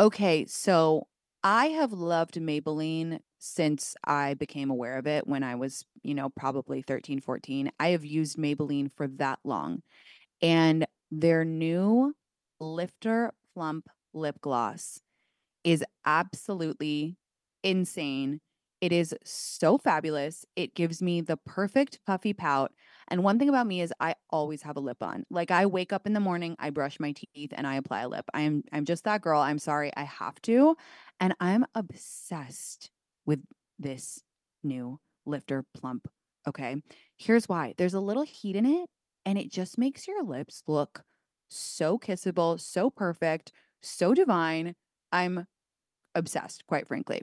Okay, so I have loved Maybelline since I became aware of it when I was, you know, probably 13, 14. I have used Maybelline for that long. And their new Lifter Plump lip gloss is absolutely insane. It is so fabulous. It gives me the perfect puffy pout. And one thing about me is I always have a lip on. Like I wake up in the morning, I brush my teeth and I apply a lip. I'm I'm just that girl. I'm sorry, I have to. And I'm obsessed with this new lifter plump. Okay. Here's why. There's a little heat in it and it just makes your lips look so kissable, so perfect, so divine. I'm obsessed, quite frankly.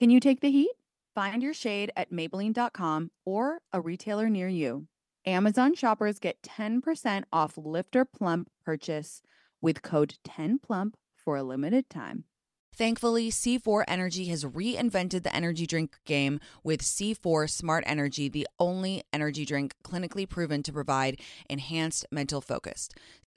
Can you take the heat? Find your shade at Maybelline.com or a retailer near you. Amazon shoppers get 10% off Lifter Plump purchase with code 10PLUMP for a limited time. Thankfully, C4 Energy has reinvented the energy drink game with C4 Smart Energy, the only energy drink clinically proven to provide enhanced mental focus.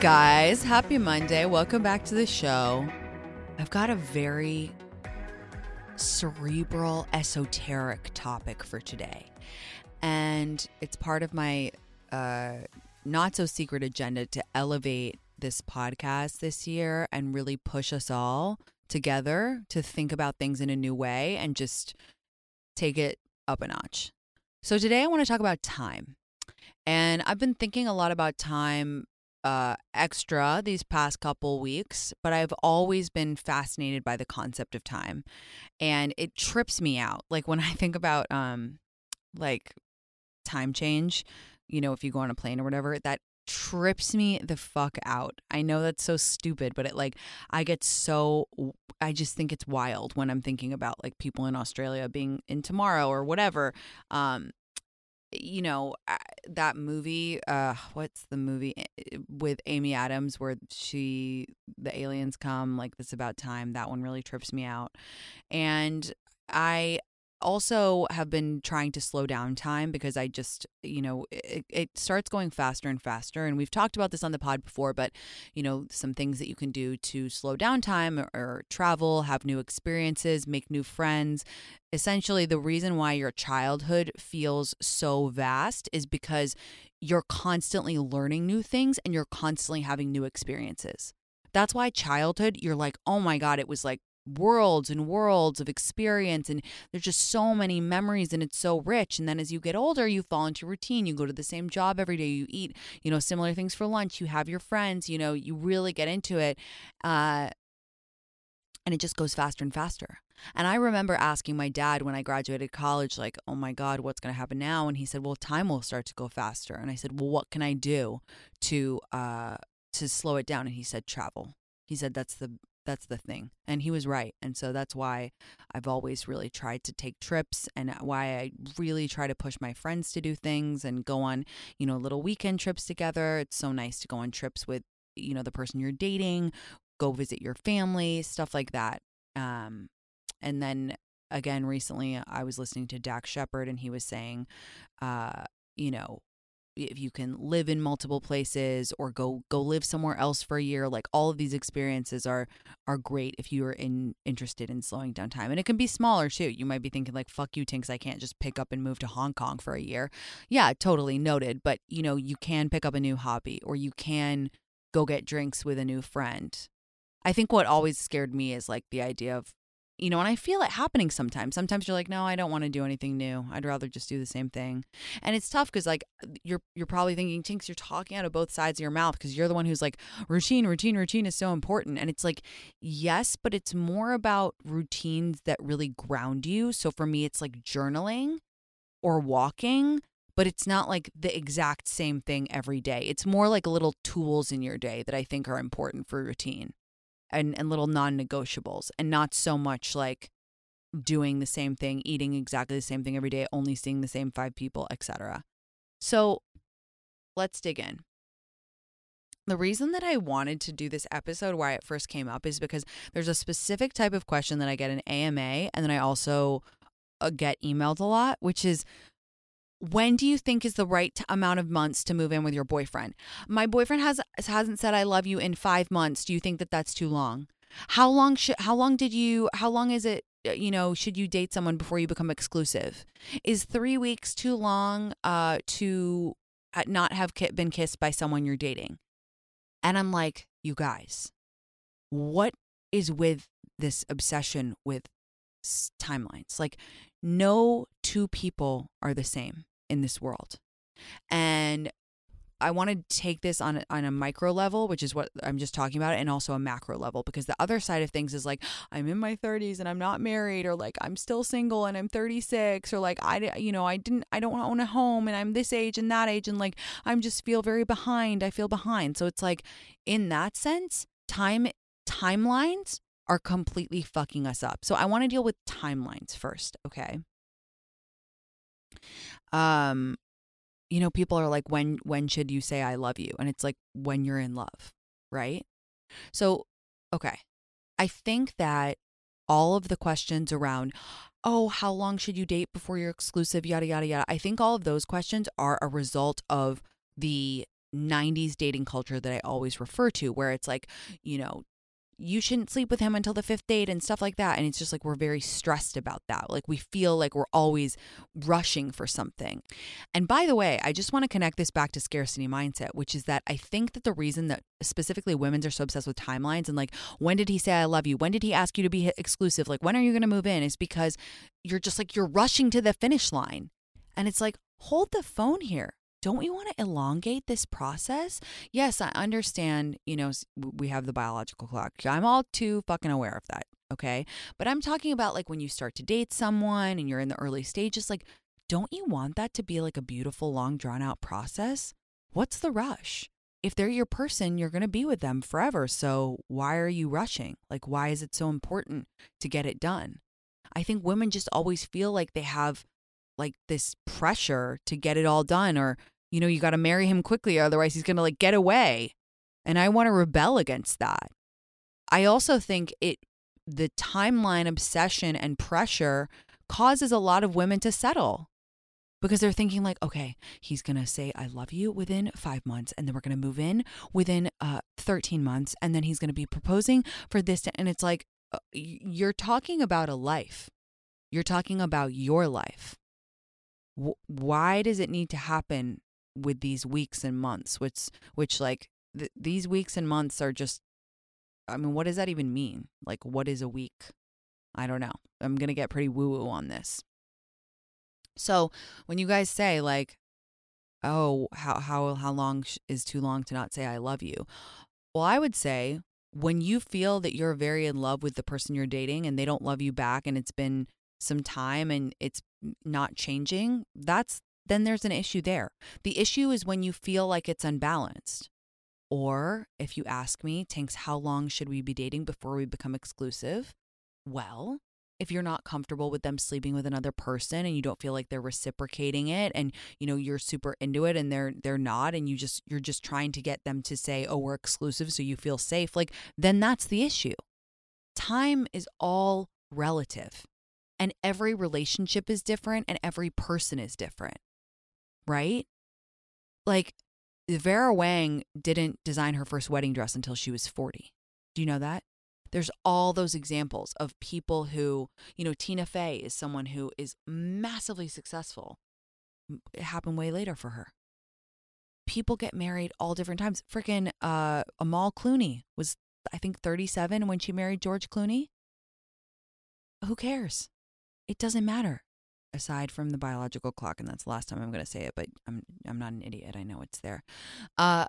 Guys, happy Monday. Welcome back to the show. I've got a very cerebral, esoteric topic for today. And it's part of my uh, not so secret agenda to elevate this podcast this year and really push us all together to think about things in a new way and just take it up a notch. So today I want to talk about time. And I've been thinking a lot about time uh, extra these past couple weeks, but I've always been fascinated by the concept of time, and it trips me out. Like when I think about um, like time change, you know, if you go on a plane or whatever, that trips me the fuck out. I know that's so stupid, but it like I get so I just think it's wild when I'm thinking about like people in Australia being in tomorrow or whatever. Um you know that movie uh what's the movie eh, with amy adams where she the aliens come like this about time. That one really trips me out. And i also have been trying to slow down time because I just, you know, it, it, starts going faster and faster. And we've talked about this on the pod before, but, you know, some things that you can do to slow down time or, or travel, have new experiences, make new friends. Essentially, the reason why your childhood feels so vast is because you're constantly learning new things and you're constantly having new experiences. That's why childhood, you're like, oh my God, it was like worlds and worlds of experience and there's just so many memories and it's so rich. And then as you get older you fall into routine. You go to the same job every day. You eat you know similar things for lunch. You have your friends you know you really get into it uh, and it just goes faster and faster. And i remember asking my dad when i graduated college like oh my god what's going to happen now? And he said well time will start to go faster. And i said well what can i do to uh to slow it down? And he said travel. He said that's the that's the thing. And he was right. And so that's why I've always really tried to take trips and why I really try to push my friends to do things and go on, you know, little weekend trips together. It's so nice to go on trips with, you know, the person you're dating, go visit your family, stuff like that. Um, and then again, recently I was listening to Dax Shepard and he was saying, uh, you know, if you can live in multiple places or go go live somewhere else for a year like all of these experiences are are great if you are in interested in slowing down time. And it can be smaller too. You might be thinking like fuck you Tinx i can't just pick up and move to hong kong for a year. Yeah totally noted but you know you can pick up a new hobby or you can go get drinks with a new friend. I think what always scared me is like the idea of you know, and I feel it happening sometimes. Sometimes you're like, no, I don't want to do anything new. I'd rather just do the same thing. And it's tough because like you're you're probably thinking, Tinx, you're talking out of both sides of your mouth because you're the one who's like, routine, routine, routine is so important. And it's like, yes, but it's more about routines that really ground you. So for me, it's like journaling or walking. But it's not like the exact same thing every day. It's more like little tools in your day that I think are important for routine and, and little non negotiables and not so much like doing the same thing, eating exactly the same thing every day, only seeing the same five people, etc. So let's dig in. The reason that I wanted to do this episode, why it first came up, is because there's a specific type of question that I get in AMA, and then I also uh, get emailed a lot, which is when do you think is the right amount of months to move in with your boyfriend? My boyfriend has hasn't said I love you in 5 months. Do you think that that's too long? How long should how long did you how long is it uh, you know should you date someone before you become exclusive? Is 3 weeks too long uh to uh, not have been kissed by someone you're dating? And I'm like, you guys, what is with this obsession with timelines? Like no two people are the same in this world. And I want to take this on on a micro level, which is what I'm just talking about, and also a macro level, because the other side of things is like I'm in my 30s and I'm not married, or like I'm still single and I'm 36, or like I, you know, I didn't, I don't own a home and I'm this age and that age, and like I'm just feel very behind. I feel behind. So it's like in that sense, time timelines are completely fucking us up. So I want to deal with timelines first, okay? Um you know people are like when when should you say I love you? And it's like when you're in love, right? So okay. I think that all of the questions around oh, how long should you date before you're exclusive, yada, yada, yada. I think all of those questions are a result of the 90s dating culture that I always refer to, where it's like, you know, you shouldn't sleep with him until the fifth date and stuff like that. And it's just like we're very stressed about that. Like we feel like we're always rushing for something. And by the way, I just want to connect this back to scarcity mindset, which is that I think that the reason that specifically women's are so obsessed with timelines and like, when did he say I love you? When did he ask you to be exclusive? Like, when are you going to move in? Is because you're just like, you're rushing to the finish line. And it's like, hold the phone here don't we want to elongate this process? Yes, I understand, you know, we have the biological clock. I'm all too fucking aware of that. Okay. But I'm talking about like when you start to date someone and you're in the early stages, like, don't you want that to be like a beautiful, long, drawn out process? What's the rush? If they're your person, you're going to be with them forever. So why are you rushing? Like, why is it so important to get it done? I think women just always feel like they have like this pressure to get it all done or you know, you got to marry him quickly, otherwise he's going to like get away. And I want to rebel against that. I also think it, the timeline obsession and pressure causes a lot of women to settle because they're thinking like okay he's going to say i love you within 5 months and then we're going to move in within uh 13 months and then he's going to be proposing for this to, and it's like uh, you're talking about a life you're talking about your life why does it need to happen with these weeks and months which which like th- these weeks and months are just i mean what does that even mean? Like what is a week? I don't know. I'm going to get pretty woo woo on this. So when you guys say like oh how how how long is too long to not say i love you? Well i would say when you feel that you're very in love with the person you're dating and they don't love you back and it's been some time and it's not changing that's then there's an issue there. The issue is when you feel like it's unbalanced. Or if you ask me, Tinx, how long should we be dating before we become exclusive? Well, if you're not comfortable with them sleeping with another person and you don't feel like they're reciprocating it and you know you're super into it and they're they're not and you just you're just trying to get them to say oh we're exclusive so you feel safe like then that's the issue time is all relative And every relationship is different and every person is different. Right? Like Vera Wang didn't design her first wedding dress until she was 40. Do you know that? There's all those examples of people who, you know, Tina Fey is someone who is massively successful. It happened way later for her. People get married all different times. Freaking uh, Amal Clooney was, I think, 37 when she married George Clooney. Who cares? It doesn't matter aside from the biological clock and that's the last time I'm going to say it but I'm I'm not an idiot I know it's there. Uh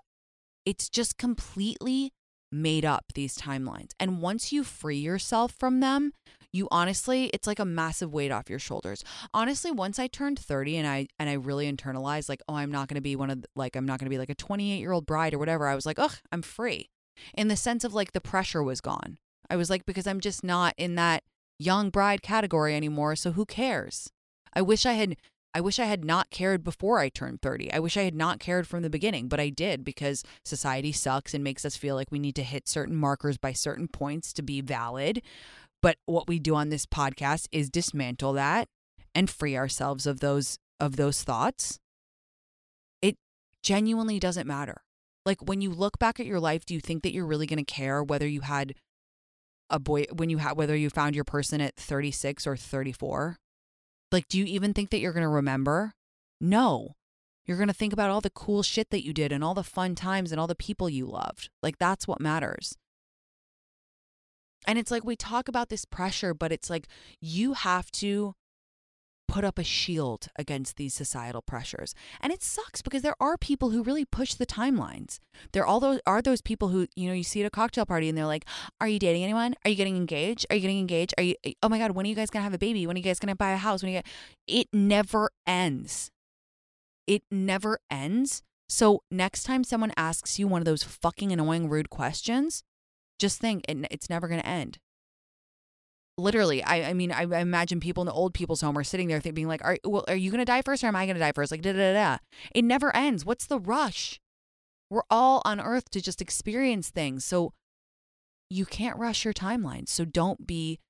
it's just completely made up these timelines and once you free yourself from them you honestly it's like a massive weight off your shoulders. Honestly once i turned 30 and i and i really internalized like oh i'm not going to be one of the, like i'm not going to be like a 28 year old bride or whatever i was like ugh i'm free in the sense of like the pressure was gone. I was like because i'm just not in that young bride category anymore so who cares I wish I had I wish I had not cared before I turned 30. I wish I had not cared from the beginning, but I did because society sucks and makes us feel like we need to hit certain markers by certain points to be valid. But what we do on this podcast is dismantle that and free ourselves of those of those thoughts. It genuinely doesn't matter. Like when you look back at your life, do you think that you're really going to care whether you had a boy when you had whether you found your person at 36 or 34? Like, do you even think that you're going to remember? No. You're going to think about all the cool shit that you did and all the fun times and all the people you loved. Like, that's what matters. And it's like we talk about this pressure, but it's like you have to put up a shield against these societal pressures. And it sucks because there are people who really push the timelines. There all those are those people who, you know, you see at a cocktail party and they're like, "Are you dating anyone? Are you getting engaged? Are you getting engaged? Are you Oh my god, when are you guys going to have a baby? When are you guys going to buy a house? When you get It never ends. It never ends. So next time someone asks you one of those fucking annoying rude questions, just think it, it's never going to end literally I, I mean I, I imagine people in the old people's home are sitting there thinking like are well are you gonna die first or am I gonna die first? Like da da da it never ends. What's the rush? We're all on earth to just experience things. So you can't rush your timeline. So don't be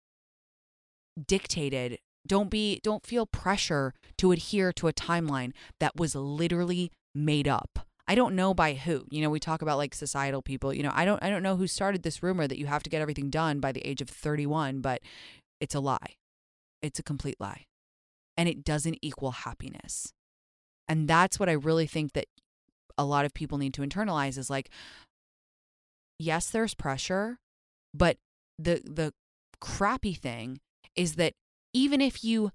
dictated. Don't be don't feel pressure to adhere to a timeline that was literally made up I don't know by who. You know, we talk about like societal people. You know, I don't I don't know who started this rumor that you have to get everything done by the age of 31, but it's a lie. It's a complete lie. And it doesn't equal happiness. And that's what I really think that a lot of people need to internalize is like yes, there's pressure, but the the crappy thing is that even if you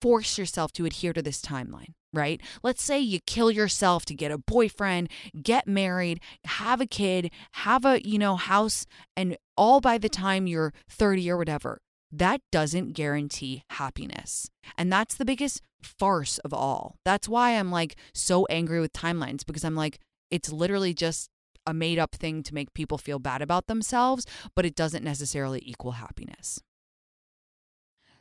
force yourself to adhere to this timeline, right? Let's say you kill yourself to get a boyfriend, get married, have a kid, have a, you know, house and all by the time you're 30 or whatever. That doesn't guarantee happiness. And that's the biggest farce of all. That's why I'm like so angry with timelines because I'm like it's literally just a made up thing to make people feel bad about themselves, but it doesn't necessarily equal happiness.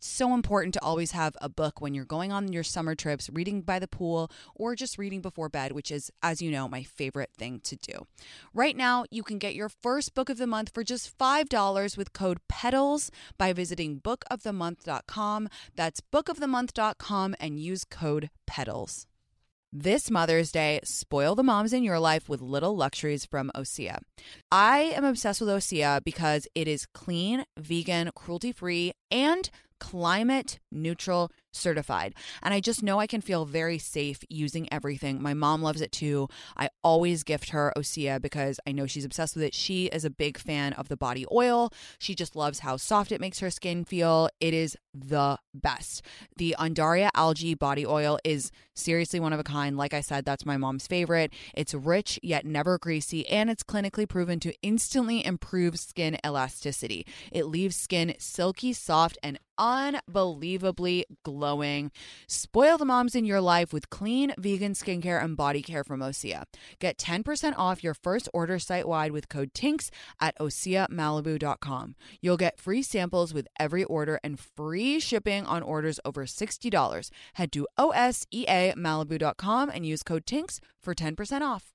so important to always have a book when you're going on your summer trips, reading by the pool, or just reading before bed, which is, as you know, my favorite thing to do. Right now, you can get your first book of the month for just $5 with code PETALS by visiting bookofthemonth.com. That's bookofthemonth.com and use code PETALS. This Mother's Day, spoil the moms in your life with little luxuries from Osea. I am obsessed with Osea because it is clean, vegan, cruelty free, and climate neutral certified. And I just know I can feel very safe using everything. My mom loves it too. I always gift her Osea because I know she's obsessed with it. She is a big fan of the body oil. She just loves how soft it makes her skin feel. It is the best. The Undaria algae body oil is seriously one of a kind. Like I said, that's my mom's favorite. It's rich yet never greasy, and it's clinically proven to instantly improve skin elasticity. It leaves skin silky, soft, and unbelievably glowing. Spoil the moms in your life with clean vegan skincare and body care from Osea. Get 10% off your first order site wide with code TINX at OseaMalibu.com. You'll get free samples with every order and free shipping on orders over $60. Head to OSEAMalibu.com and use code TINX for 10% off.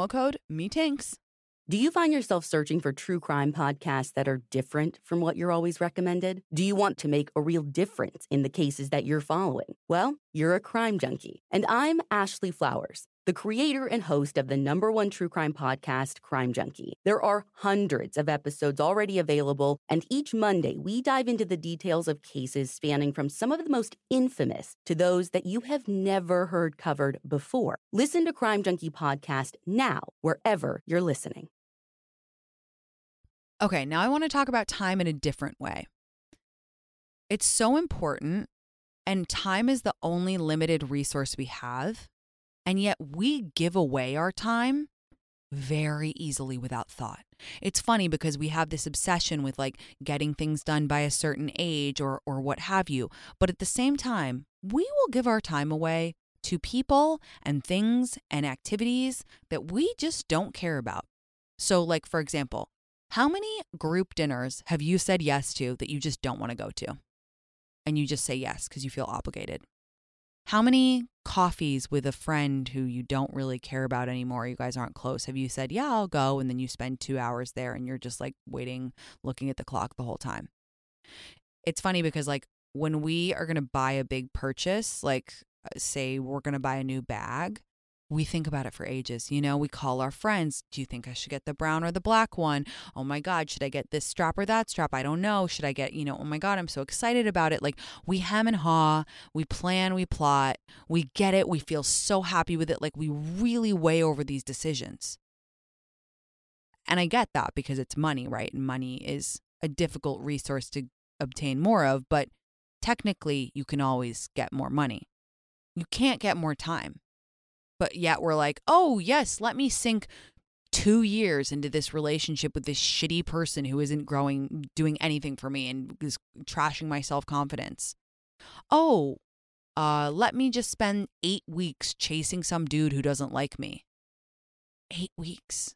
code MEETINX. Do you find yourself searching for true crime podcasts that are different from what you're always recommended? Do you want to make a real difference in the cases that you're following? Well, you're a crime junkie. And I'm Ashley Flowers, the creator and host of the number one true crime podcast, Crime Junkie. There are hundreds of episodes already available, and each Monday we dive into the details of cases spanning from some of the most infamous to those that you have never heard covered before. Listen to Crime Junkie Podcast now, wherever you're listening. Okay, now I want to talk about time in a different way. It's so important, and time is the only limited resource we have. And yet we give away our time very easily without thought. It's funny because we have this obsession with like getting things done by a certain age or or what have you, but at the same time, we will give our time away to people and things and activities that we just don't care about. So like for example, how many group dinners have you said yes to that you just don't want to go to? And you just say yes because you feel obligated. How many coffees with a friend who you don't really care about anymore, you guys aren't close, have you said, Yeah, I'll go? And then you spend two hours there and you're just like waiting, looking at the clock the whole time. It's funny because, like, when we are going to buy a big purchase, like, uh, say we're going to buy a new bag, we think about it for ages. You know, we call our friends. Do you think I should get the brown or the black one? Oh my God, should I get this strap or that strap? I don't know. Should I get, you know, oh my God, I'm so excited about it. Like we hem and haw, we plan, we plot, we get it, we feel so happy with it. Like we really weigh over these decisions. And I get that because it's money, right? And money is a difficult resource to obtain more of, but technically you can always get more money. You can't get more time but yet we're like, oh, yes, let me sink two years into this relationship with this shitty person who isn't growing, doing anything for me and is trashing my self confidence. Oh, uh, let me just spend eight weeks chasing some dude who doesn't like me. Eight weeks.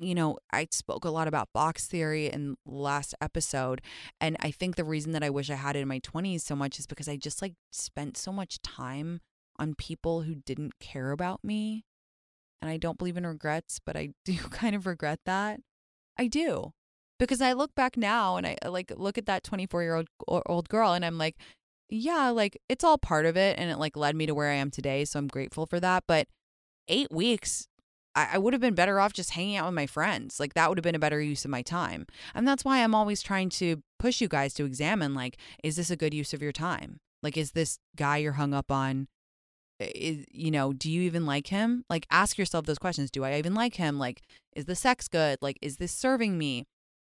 You know, I spoke a lot about box theory in last episode. And I think the reason that I wish I had it in my 20s so much is because I just like spent so much time on people who didn't care about me. And I don't believe in regrets, but I do kind of regret that. I do. Because I look back now and I like look at that 24 year old old girl and I'm like, yeah, like it's all part of it and it like led me to where I am today. So I'm grateful for that. But eight weeks, I, I would have been better off just hanging out with my friends. Like that would have been a better use of my time. And that's why I'm always trying to push you guys to examine like, is this a good use of your time? Like, is this guy you're hung up on? Is, you know, do you even like him? Like, ask yourself those questions. Do I even like him? Like, is the sex good? Like, is this serving me?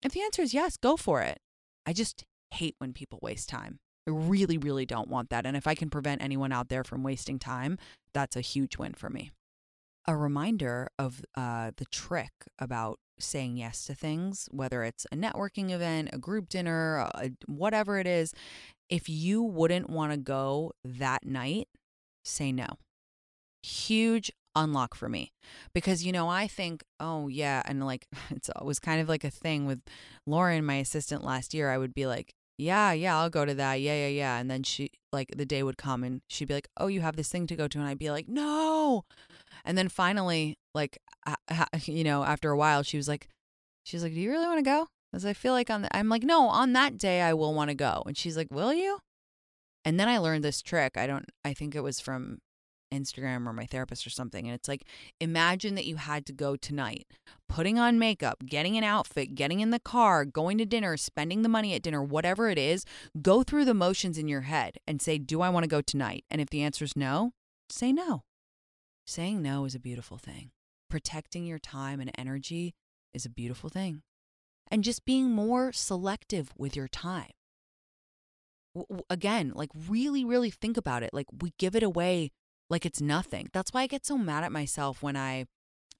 If the answer is yes, go for it. I just hate when people waste time. I really, really don't want that. And if I can prevent anyone out there from wasting time, that's a huge win for me. A reminder of uh, the trick about saying yes to things, whether it's a networking event, a group dinner, a, whatever it is, if you wouldn't want to go that night, say no. Huge unlock for me because you know I think oh yeah and like it's it was kind of like a thing with Lauren my assistant last year I would be like yeah yeah I'll go to that yeah yeah yeah and then she like the day would come and she'd be like oh you have this thing to go to and I'd be like no! And then finally like you know after a while she was like she's like do you really want to go because I feel like on the, I'm like no on that day I will want to go and she's like will you and then I learned this trick I don't I think it was from Instagram or my therapist or something. And it's like, imagine that you had to go tonight, putting on makeup, getting an outfit, getting in the car, going to dinner, spending the money at dinner, whatever it is, go through the motions in your head and say, Do I want to go tonight? And if the answer is no, say no. Saying no is a beautiful thing. Protecting your time and energy is a beautiful thing. And just being more selective with your time. Again, like really, really think about it. Like we give it away like it's nothing. That's why I get so mad at myself when I,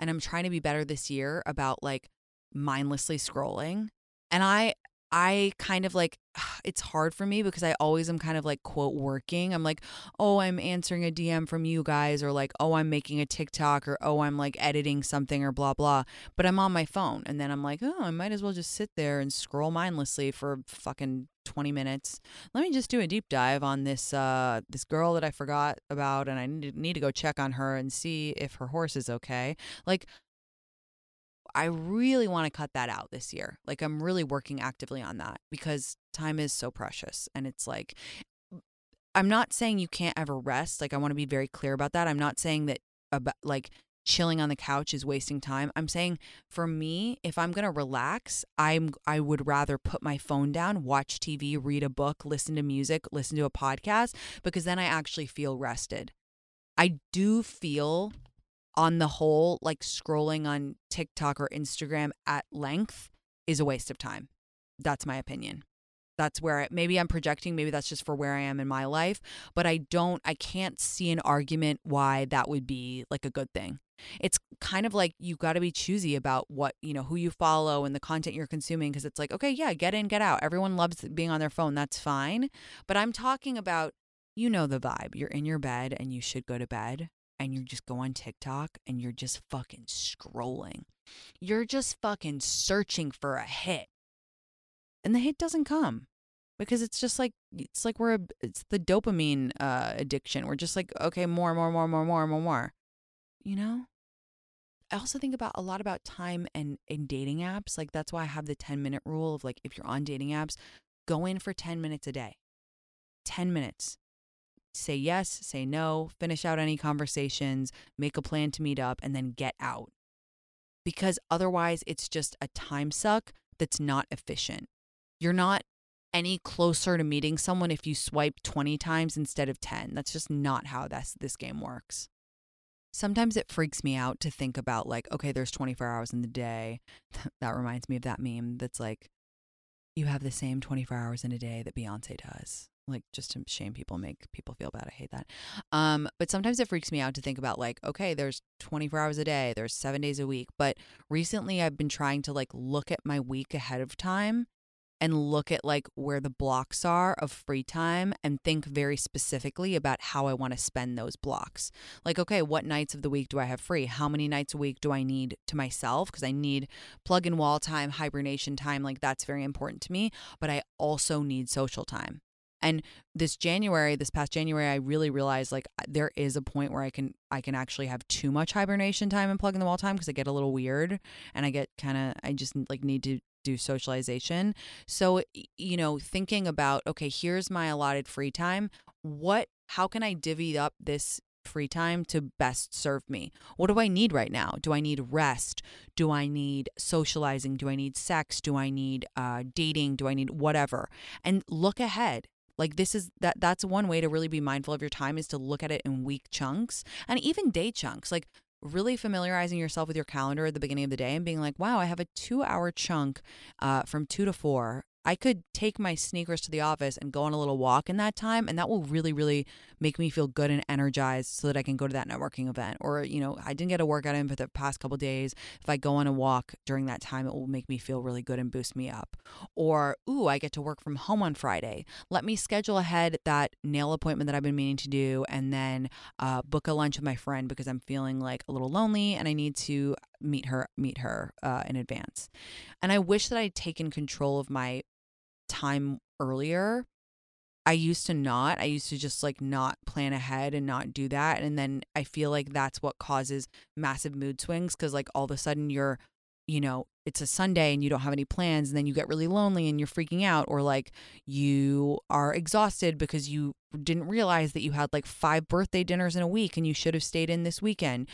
and I'm trying to be better this year about like mindlessly scrolling. And I, I kind of like, it's hard for me because I always am kind of like, quote, working. I'm like, oh, I'm answering a DM from you guys, or like, oh, I'm making a TikTok, or oh, I'm like editing something, or blah, blah. But I'm on my phone. And then I'm like, oh, I might as well just sit there and scroll mindlessly for fucking 20 minutes. Let me just do a deep dive on this uh this girl that I forgot about and I need, need to go check on her and see if her horse is okay. Like I really want to cut that out this year. Like I'm really working actively on that because time is so precious and it's like I'm not saying you can't ever rest. Like I want to be very clear about that. I'm not saying that about like chilling on the couch is wasting time. I'm saying for me, if I'm going to relax, I'm I would rather put my phone down, watch TV, read a book, listen to music, listen to a podcast because then I actually feel rested. I do feel on the whole like scrolling on TikTok or Instagram at length is a waste of time. That's my opinion that's where I, maybe I'm projecting, maybe that's just for where I am in my life, but I don't, I can't see an argument why that would be like a good thing. It's kind of like you got to be choosy about what, you know, who you follow and the content you're consuming because it's like, okay, yeah, get in, get out. Everyone loves being on their phone. That's fine. But I'm talking about, you know, the vibe. You're in your bed and you should go to bed and you just go on TikTok and you're just fucking scrolling. You're just fucking searching for a hit and the hit doesn't come because it's just like it's like we're it's the dopamine uh, addiction. We're just like okay, more, more, more, more, more, more, more. You know. I also think about a lot about time and in dating apps. Like that's why I have the 10 minute rule of like if you're on dating apps, go in for 10 minutes a day. 10 minutes. Say yes, say no, finish out any conversations, make a plan to meet up and then get out. Because otherwise it's just a time suck that's not efficient. You're not any closer to meeting someone if you swipe 20 times instead of 10. That's just not how this this game works. Sometimes it freaks me out to think about like, okay, there's 24 hours in the day. that reminds me of that meme that's like you have the same 24 hours in a day that Beyonce does. Like just to shame people, make people feel bad. I hate that. Um, but sometimes it freaks me out to think about like, okay, there's 24 hours a day, there's seven days a week. But recently I've been trying to like look at my week ahead of time and look at like where the blocks are of free time and think very specifically about how I want to spend those blocks. Like, okay, what nights of the week do I have free? How many nights a week do I need to myself? Because I need plug and wall time, hibernation time. Like, that's very important to me. But I also need social time. And this January, this past January, I really realized like there is a point where I can I can actually have too much hibernation time and plug in the wall time because I get a little weird and I get kind of I just like need to do socialization. So you know, thinking about okay, here's my allotted free time. What how can I divvy up this free time to best serve me. What do I need right now? Do I need rest? Do I need socializing? Do I need sex? Do I need uh, dating? Do I need whatever? And look ahead. Like this is that that's one way to really be mindful of your time is to look at it in week chunks and even day chunks. Like really familiarizing yourself with your calendar at the beginning of the day and being like, wow, I have a two hour chunk uh, from two to four I could take my sneakers to the office and go on a little walk in that time. And that will really, really make me feel good and energized so that I can go to that networking event. Or, you know, I didn't get a workout in for the past couple days. If I go on a walk during that time, it will make me feel really good and boost me up. Or, ooh, I get to work from home on Friday. Let me schedule ahead that nail appointment that I've been meaning to do and then uh, book a lunch with my friend because I'm feeling like a little lonely and I need to meet her meet her uh, in advance and i wish that i'd taken control of my time earlier. I used to not. I used to just like not plan ahead and not do that. And then I feel like that's what causes massive mood swings because, like, all of a sudden you're, you know, it's a Sunday and you don't have any plans. And then you get really lonely and you're freaking out, or like you are exhausted because you didn't realize that you had like five birthday dinners in a week and you should have stayed in this weekend.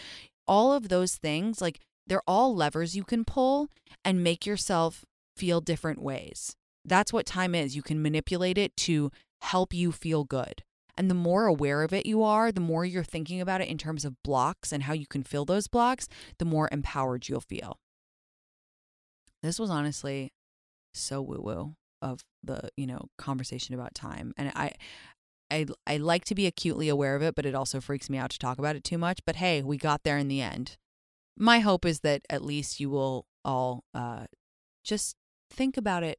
All of those things, like, they're all levers you can pull and make yourself feel different ways. That's what time is. You can manipulate it to help you feel good. And the more aware of it you are, the more you're thinking about it in terms of blocks and how you can fill those blocks, the more empowered you'll feel. This was honestly so woo woo of the, you know, conversation about time. And I, I, I like to be acutely aware of it, but it also freaks me out to talk about it too much. But hey, we got there in the end. My hope is that at least you will all uh, just think about it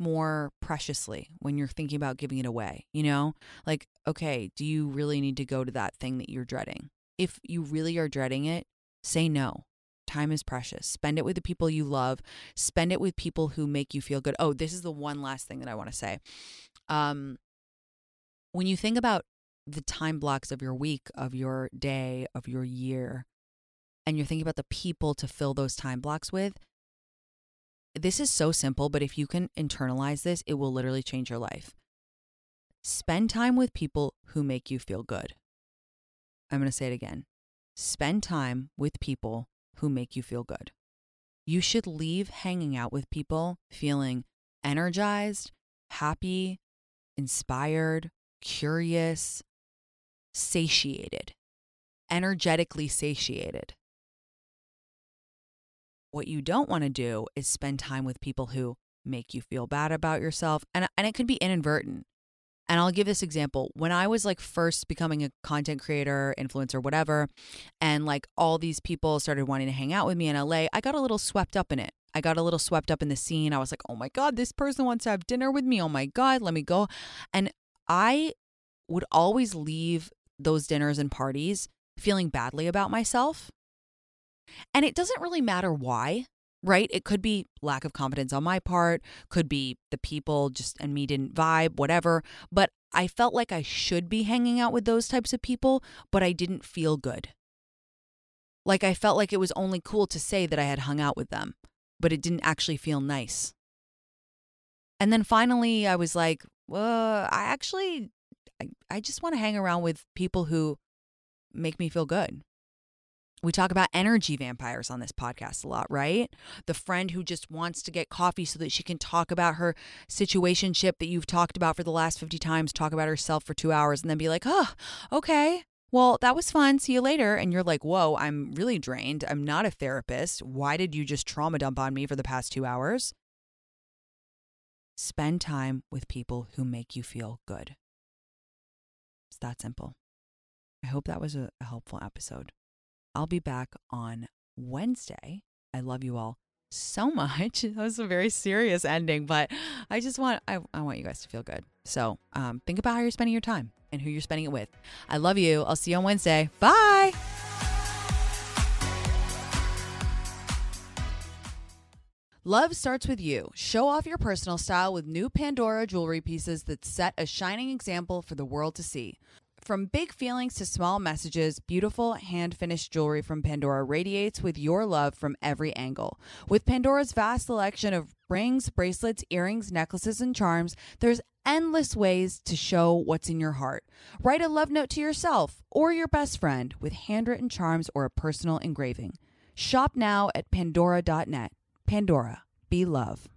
more preciously when you're thinking about giving it away, you know? Like, okay, do you really need to go to that thing that you're dreading? If you really are dreading it, say no. Time is precious. Spend it with the people you love. Spend it with people who make you feel good. Oh, this is the one last thing that I want to say. Um, when you think about the time blocks of your week, of your day, of your year, and you're thinking about the people to fill those time blocks with, this is so simple, but if you can internalize this, it will literally change your life. Spend time with people who make you feel good. I'm going to say it again. Spend time with people who make you feel good. You should leave hanging out with people feeling energized, happy, inspired, curious, satiated, energetically satiated. What you don't want to do is spend time with people who make you feel bad about yourself. And, and it could be inadvertent. And I'll give this example. When I was like first becoming a content creator, influencer, whatever, and like all these people started wanting to hang out with me in LA, I got a little swept up in it. I got a little swept up in the scene. I was like, oh my God, this person wants to have dinner with me. Oh my God, let me go. And I would always leave those dinners and parties feeling badly about myself and it doesn't really matter why, right? It could be lack of confidence on my part, could be the people just and me didn't vibe, whatever. But I felt like I should be hanging out with those types of people, but I didn't feel good. Like I felt like it was only cool to say that I had hung out with them, but it didn't actually feel nice. And then finally, I was like, well, I actually, I, I just want to hang around with people who make me feel good. We talk about energy vampires on this podcast a lot, right? The friend who just wants to get coffee so that she can talk about her situationship that you've talked about for the last 50 times, talk about herself for two hours, and then be like, oh, okay. Well, that was fun. See you later. And you're like, whoa, I'm really drained. I'm not a therapist. Why did you just trauma dump on me for the past two hours? Spend time with people who make you feel good. It's that simple. I hope that was a, helpful episode. I'll be back on Wednesday. I love you all so much. That was a very serious ending, but I just want I, I want you guys to feel good. So um, think about how you're spending your time and who you're spending it with. I love you. I'll see you on Wednesday. Bye. Love starts with you. Show off your personal style with new Pandora jewelry pieces that set a shining example for the world to see. From big feelings to small messages, beautiful hand finished jewelry from Pandora radiates with your love from every angle. With Pandora's vast selection of rings, bracelets, earrings, necklaces, and charms, there's endless ways to show what's in your heart. Write a love note to yourself or your best friend with handwritten charms or a personal engraving. Shop now at pandora.net. Pandora, be love.